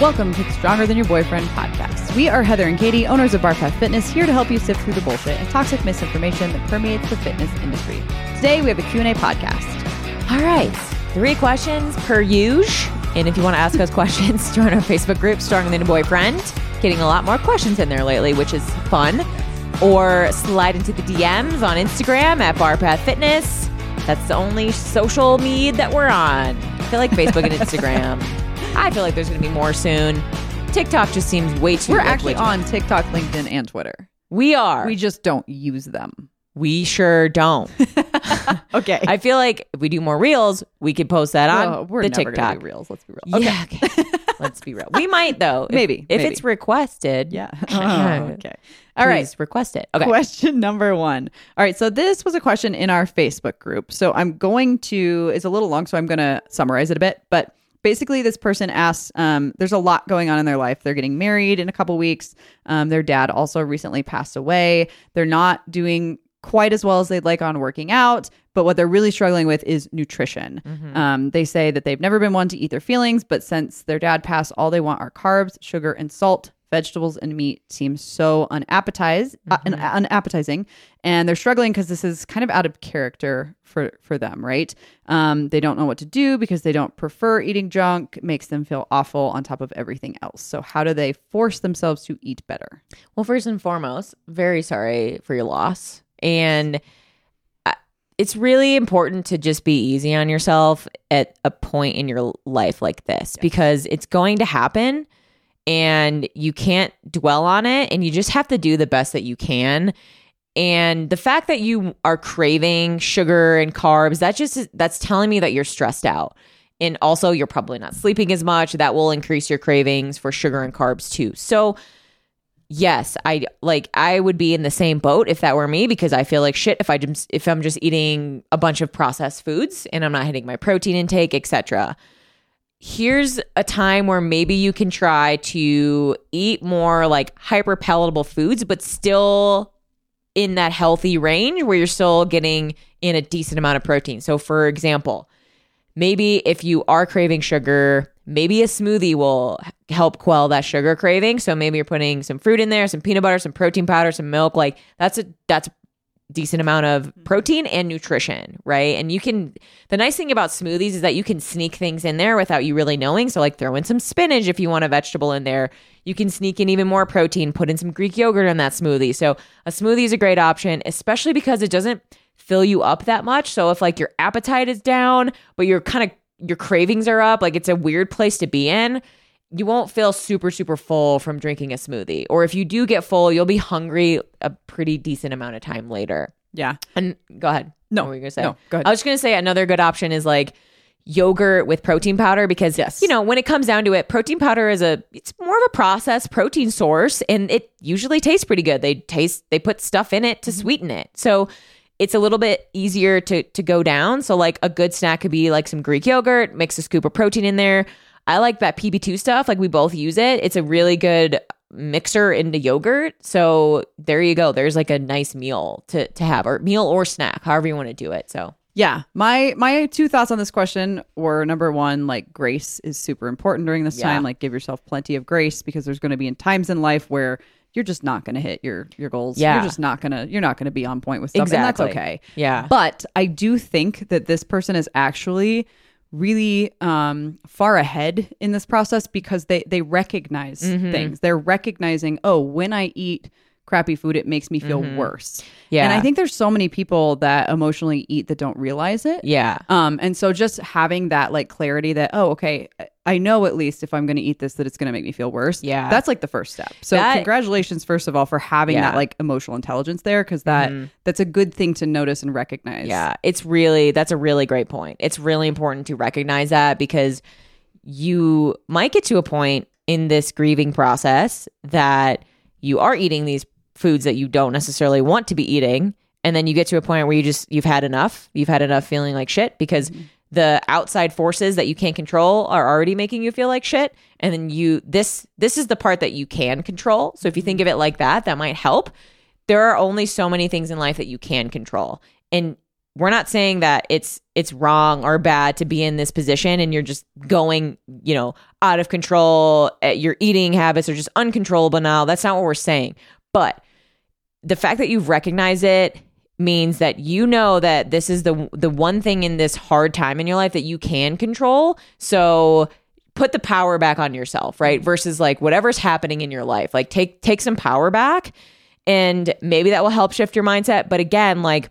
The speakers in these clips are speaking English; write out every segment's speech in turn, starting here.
Welcome to the Stronger Than Your Boyfriend podcast. We are Heather and Katie, owners of Bar Path Fitness, here to help you sift through the bullshit and toxic misinformation that permeates the fitness industry. Today we have a Q&A podcast. All right. Three questions per use. And if you want to ask us questions, join our Facebook group, Stronger Than Your Boyfriend. Getting a lot more questions in there lately, which is fun. Or slide into the DMs on Instagram at Barpath Fitness. That's the only social media that we're on. I feel like Facebook and Instagram. I feel like there's going to be more soon. TikTok just seems way too. We're actually on TikTok, LinkedIn, and Twitter. We are. We We, just don't use them. we sure don't. Okay. I feel like if we do more reels, we could post that on Well, we're the never TikTok. do reels. Let's be real. Okay. Yeah. Okay. Let's be real. We might though. If- Maybe, if maybe. it's requested. Yeah. Oh, okay. All right. Request it. Okay. Question number one. All right. So this was a question in our Facebook group. So I'm going to, it's a little long, so I'm going to summarize it a bit. But basically, this person asks, um, there's a lot going on in their life. They're getting married in a couple weeks. Um, their dad also recently passed away. They're not doing quite as well as they'd like on working out. But what they're really struggling with is nutrition. Um, they say that they've never been one to eat their feelings, but since their dad passed, all they want are carbs, sugar, and salt vegetables and meat seem so unappetize, uh, unappetizing. And they're struggling because this is kind of out of character for for them right? Um, they don't know what to do because they don't prefer eating junk It makes them feel awful on top of everything else. So how do they force themselves to eat better? Well, first and foremost, very sorry for your loss. And it's really important to just be easy on yourself at a point in your life like this because it's going to happen and you can't dwell on it and you just have to do the best that you can. And the fact that you are craving sugar and carbs, that just that's telling me that you're stressed out. And also you're probably not sleeping as much. That will increase your cravings for sugar and carbs too. So yes, I like I would be in the same boat if that were me because I feel like shit if I just if I'm just eating a bunch of processed foods and I'm not hitting my protein intake, etc. Here's a time where maybe you can try to eat more like hyper palatable foods, but still in that healthy range where you're still getting in a decent amount of protein. So, for example, maybe if you are craving sugar, maybe a smoothie will help quell that sugar craving. So maybe you're putting some fruit in there, some peanut butter, some protein powder, some milk. Like that's a that's decent amount of mm-hmm. protein and nutrition, right? And you can the nice thing about smoothies is that you can sneak things in there without you really knowing. So like throw in some spinach if you want a vegetable in there. You can sneak in even more protein, put in some Greek yogurt in that smoothie. So a smoothie is a great option, especially because it doesn't fill you up that much. So if like your appetite is down, but you're kind of your cravings are up, like it's a weird place to be in, you won't feel super super full from drinking a smoothie. Or if you do get full, you'll be hungry a pretty decent amount of time later. yeah And go ahead. No, what were you gonna say? no, go ahead. I was just gonna say another good option is like yogurt with protein powder because Yes. you know when it comes down to it, protein powder is a it's more of a processed protein source and it usually tastes pretty good. They taste they put stuff in it to Mm-hmm. sweeten it, so it's a little bit easier to to go down. So like a good snack could be like some Greek yogurt, mix a scoop of protein in there. I like that PB2 stuff. Like we both use it. It's a really good mixer into yogurt. So there you go. There's like a nice meal to to have or meal or snack, however you want to do it. So Yeah, my my two thoughts on this question were number one, like grace is super important during this Yeah. time. Like give yourself plenty of grace because there's going to be in times in life where you're just not going to hit your your goals. Yeah. you're just not gonna you're not going to be on point with stuff, Exactly. and that's okay. Yeah. but I do think that this person is actually really um far ahead in this process because they they recognize Mm-hmm. things they're recognizing oh when i eat crappy food it makes me feel worse Mm-hmm. Yeah. and i think there's so many people that emotionally eat that don't realize it yeah. um and so just having that like clarity that oh okay i know at least if i'm going to eat this that it's going to make me feel worse Yeah. that's like the first step so That- congratulations first of all for having Yeah. that like emotional intelligence there because that that's a good thing to notice and recognize Yeah, it's really that's a really great point. It's really important to recognize that because you might get to a point in this grieving process that you are eating these foods that you don't necessarily want to be eating and then you get to a point where you just you've had enough. You've had enough feeling like shit because the outside forces that you can't control are already making you feel like shit and then you this this is the part that you can control. So if you think of it like that, that might help. There are only so many things in life that you can control. And we're not saying that it's it's wrong or bad to be in this position and you're just going, you know, out of control. eh, Your eating habits are just uncontrollable now. That's not what we're saying. But the fact that you've recognized it means that you know that this is the the one thing in this hard time in your life that you can control. So put the power back on yourself, right? Versus like whatever's happening in your life. Like take take some power back and maybe that will help shift your mindset, but again, like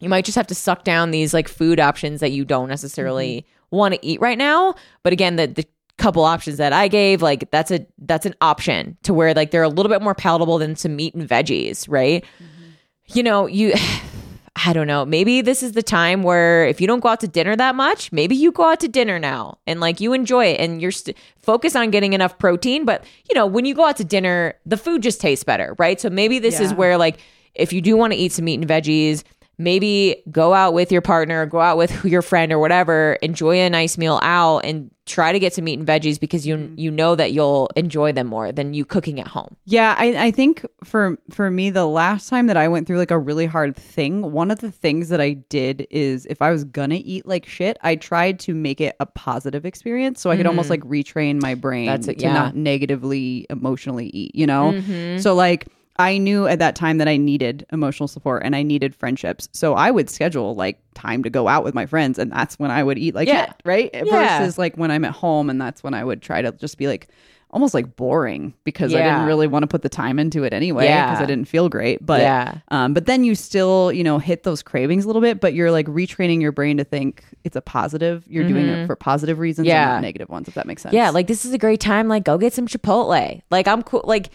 you might just have to suck down these like food options that you don't necessarily mm-hmm. want to eat right now. But again, the the couple options that I gave, like that's a that's an option to where like they're a little bit more palatable than some meat and veggies, right? Mm-hmm. You know, you I don't know. Maybe this is the time where if you don't go out to dinner that much, maybe you go out to dinner now and like you enjoy it and you're st- focus on getting enough protein. But you know, when you go out to dinner, the food just tastes better, right? So maybe this is where like if you do want to eat some meat and veggies, maybe go out with your partner, go out with your friend or whatever, enjoy a nice meal out and try to get some meat and veggies because you Mm-hmm. you know that you'll enjoy them more than you cooking at home. Yeah, I, I think for for me, the last time that I went through like a really hard thing, one of the things that I did is if I was gonna eat like shit, I tried to make it a positive experience, so I could almost like retrain my brain Mm. That's it, to yeah. Mm-hmm. not negatively emotionally eat. You know, so like. I knew at that time that I needed emotional support and I needed friendships. So I would schedule like time to go out with my friends and that's when I would eat like Yeah. shit, right? Yeah. Versus like when I'm at home and that's when I would try to just be like almost like boring because I didn't really want to put the time into it anyway because Yeah. I didn't feel great. But Yeah. um, but then you still you know hit those cravings a little bit, but you're like retraining your brain to think it's a positive. You're doing it for positive reasons, Mm-hmm. Yeah. and not negative ones. If that makes sense. Yeah, like this is a great time. Like, go get some Chipotle. Like, I'm cool. Like,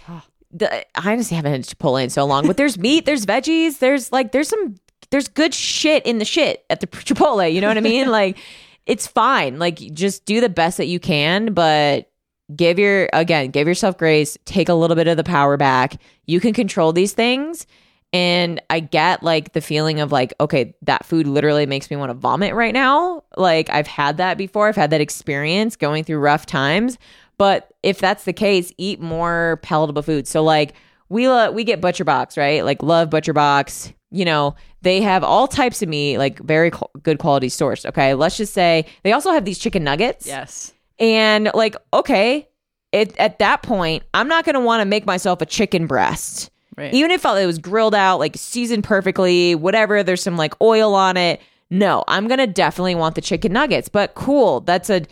the, I honestly haven't had Chipotle in so long, but there's meat, there's veggies, there's like, there's some, there's good shit in the shit at the Chipotle. You know what I mean? like, it's fine. Like, just do the best that you can, but give your, again, give yourself grace, take a little bit of the power back. You can control these things. And I get like the feeling of like, okay, that food literally makes me want to vomit right now. Like I've had that before. I've had that experience going through rough times. But if that's the case, eat more palatable food. So like we lo- we get Butcher Box, right? Like love Butcher Box. You know, they have all types of meat, like very co- good quality sourced. Okay, let's just say they also have these chicken nuggets. Yes. And like, okay, it, at that point, I'm not going to want to make myself a chicken breast. Right. Even if it was grilled out, like seasoned perfectly, whatever, there's some like oil on it. No, I'm going to definitely want the chicken nuggets. But cool, that's a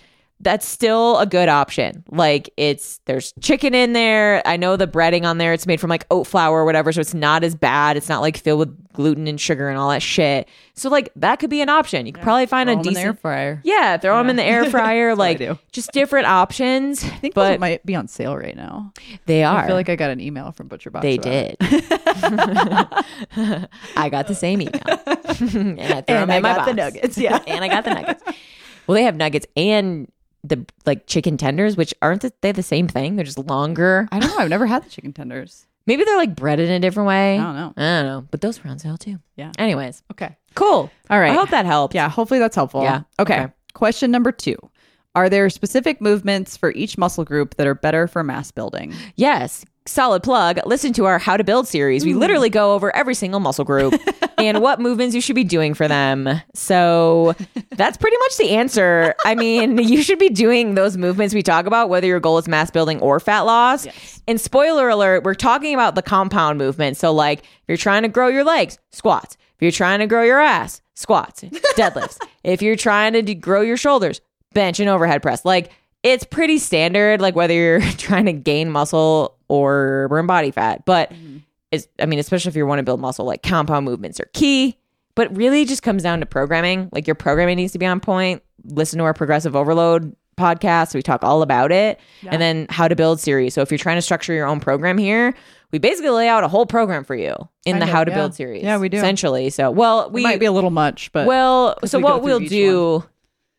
that's still a good option. Like it's there's chicken in there. I know the breading on there. It's made from like oat flour or whatever, so it's not as bad. It's not like filled with gluten and sugar and all that shit. So like that could be an option. You could probably find Throw a 'em in the decent air fryer. yeah, throw them in the air fryer, I like just different options. I think but might be on sale right now. they are. I feel like I got an email from Butcher Box. they did. I got the same email, and I threw And 'em I in my got the nuggets, yeah. and I got the nuggets. Well, they have nuggets and the like chicken tenders, which aren't they the same thing? They're just longer. I don't know. I've never had the chicken tenders. Maybe they're like breaded in a different way. I don't know. I don't know, but those were on sale too. Yeah. Anyways, Okay. cool. All right. I hope that helped. Yeah, hopefully that's helpful. Yeah. Okay. Okay. Question number two. Are there specific movements for each muscle group that are better for mass building? Yes, solid plug. Listen to our How to Build series. We literally go over every single muscle group and what movements you should be doing for them. So that's pretty much the answer. I mean, you should be doing those movements we talk about, whether your goal is mass building or fat loss. And spoiler alert, we're talking about the compound movement. So, like, if you're trying to grow your legs, squats. If you're trying to grow your ass, squats, deadlifts. if you're trying to grow your shoulders, bench and overhead press. Like, it's pretty standard, like whether you're trying to gain muscle or burn body fat. But mm-hmm. it's, I mean, especially if you want to build muscle, like compound movements are key. But really, it just comes down to programming. Like your programming needs to be on point. Listen to our progressive overload podcast. We talk all about it. And then how to build series. So if you're trying to structure your own program here, we basically lay out a whole program for you in Kind the of, how to yeah. build series. Yeah, we do. Essentially. So, well, we It might be a little much, but well, so we what we'll do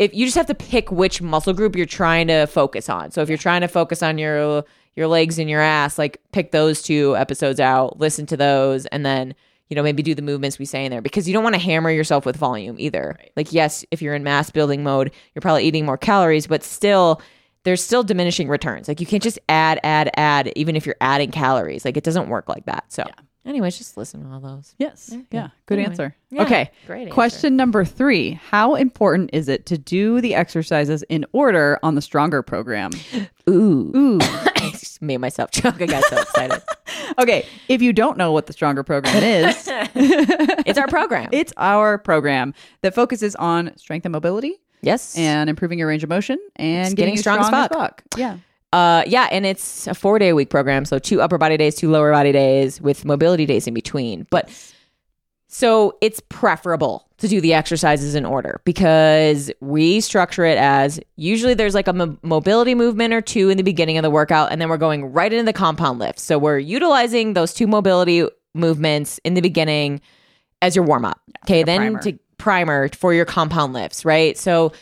if you just have to pick which muscle group you're trying to focus on. So if you're trying to focus on your your legs and your ass, like pick those two episodes out, listen to those, and then you know maybe do the movements we say in there because you don't want to hammer yourself with volume either. Like yes, if you're in mass building mode, you're probably eating more calories, but still there's still diminishing returns. Like you can't just add, add, add, even if you're adding calories. Like it doesn't work like that. So Anyways, just listen to all those. Yes. Okay. Yeah. Good Anyway. answer. Yeah, okay. great answer. Question number three How important is it to do the exercises in order on the Stronger program? Ooh. Ooh. I just made myself choke. I got so excited. okay. If you don't know what the Stronger program is, it's our program. it's our program that focuses on strength and mobility yes. and improving your range of motion and getting, getting you strong as fuck. Yeah. Uh, yeah, and it's a four day a week program, so two upper body days, two lower body days, with mobility days in between. But so it's preferable to do the exercises in order because we structure it as usually there's like a mobility movement or two in the beginning of the workout, and then we're going right into the compound lift. So we're utilizing those two mobility movements in the beginning as your warm up. Okay, then primer. to primer for your compound lifts, right? So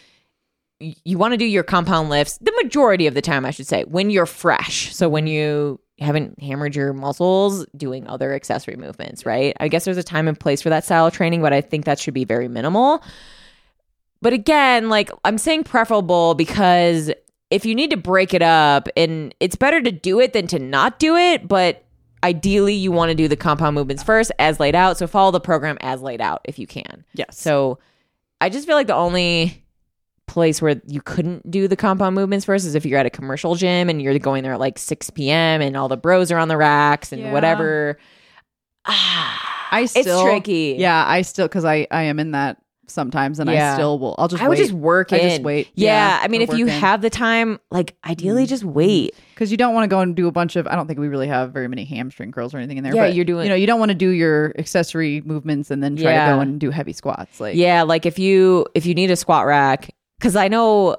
you want to do your compound lifts the majority of the time, I should say, when you're fresh. So when you haven't hammered your muscles doing other accessory movements, right? I guess there's a time and place for that style of training, but I think that should be very minimal. But again, like I'm saying preferable because if you need to break it up and it's better to do it than to not do it, but ideally you want to do the compound movements first as laid out. So follow the program as laid out if you can. Yes. So I just feel like the only place where you couldn't do the compound movements first is if you're at a commercial gym and you're going there at like 6 p.m. and all the bros are on the racks and Yeah. whatever. Ah, I it's still, tricky. Yeah, I still because I I am in that sometimes, and I still will. I'll just I would wait just work I in. just wait. Yeah, Yeah, I mean, if you in. have the time, like ideally, Mm. just wait. because you don't want to go and do a bunch of. I don't think we really have very many hamstring curls or anything in there. Yeah, but, you're doing- You know, you don't want to do your accessory movements and then try to go and do heavy squats. Like Yeah, like if you if you need a squat rack, because I know,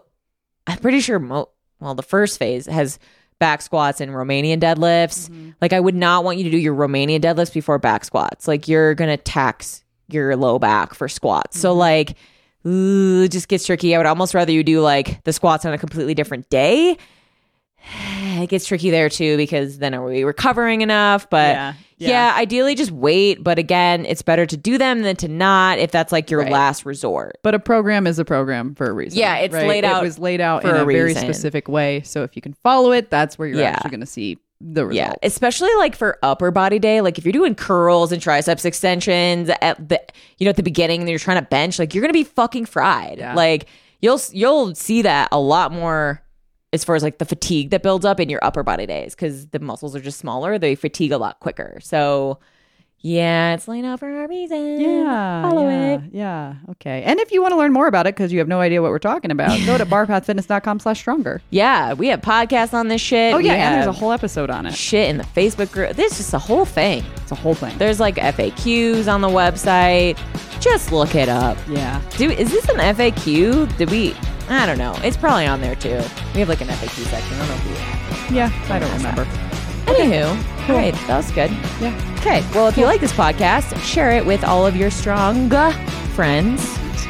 I'm pretty sure. Mo- well, the first phase has back squats and Romanian deadlifts. Mm-hmm. Like I would not want you to do your Romanian deadlifts before back squats. Like you're gonna tax your low back for squats. Mm-hmm. So like, ooh, it just gets tricky. I would almost rather you do like the squats on a completely different day. It gets tricky there too because then are we recovering enough? But Yeah, yeah, yeah. ideally just wait. But again, it's better to do them than to not if that's like your Right. last resort. But a program is a program for a reason. Yeah, it's right? laid out It was laid out in a a, very specific way. So if you can follow it, that's where you're Yeah. actually going to see the results. Yeah, especially like for upper body day, like if you're doing curls and triceps extensions at the you know at the beginning and you're trying to bench, like you're gonna be fucking fried. Yeah. Like you'll you'll see that a lot more as far as like the fatigue that builds up in your upper body days because the muscles are just smaller, they fatigue a lot quicker. So yeah, it's laid out for a reason. Yeah, follow yeah, it. yeah. Okay. And if you want to learn more about it because you have no idea what we're talking about, go to barpathfitness.com slash stronger. Yeah, we have podcasts on this shit. Oh, We yeah. And there's a whole episode on it. shit in the Facebook group. This is just a whole thing. It's a whole thing. There's like FAQs on the website. Just look it up. yeah. Do is this an FAQ? Did we? I don't know. It's probably on there too. We have like an FAQ section. I don't know if we. Yeah. I don't remember. Anywho, all right, that was good. Yeah. Okay, well, if you like this podcast, share it with all of your strong friends,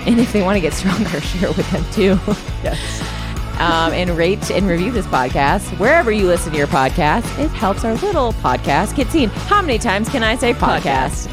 and if they want to get stronger, share it with them too. Yes. um, and rate and review this podcast wherever you listen to your podcast. It helps our little podcast get seen. How many times can I say podcast?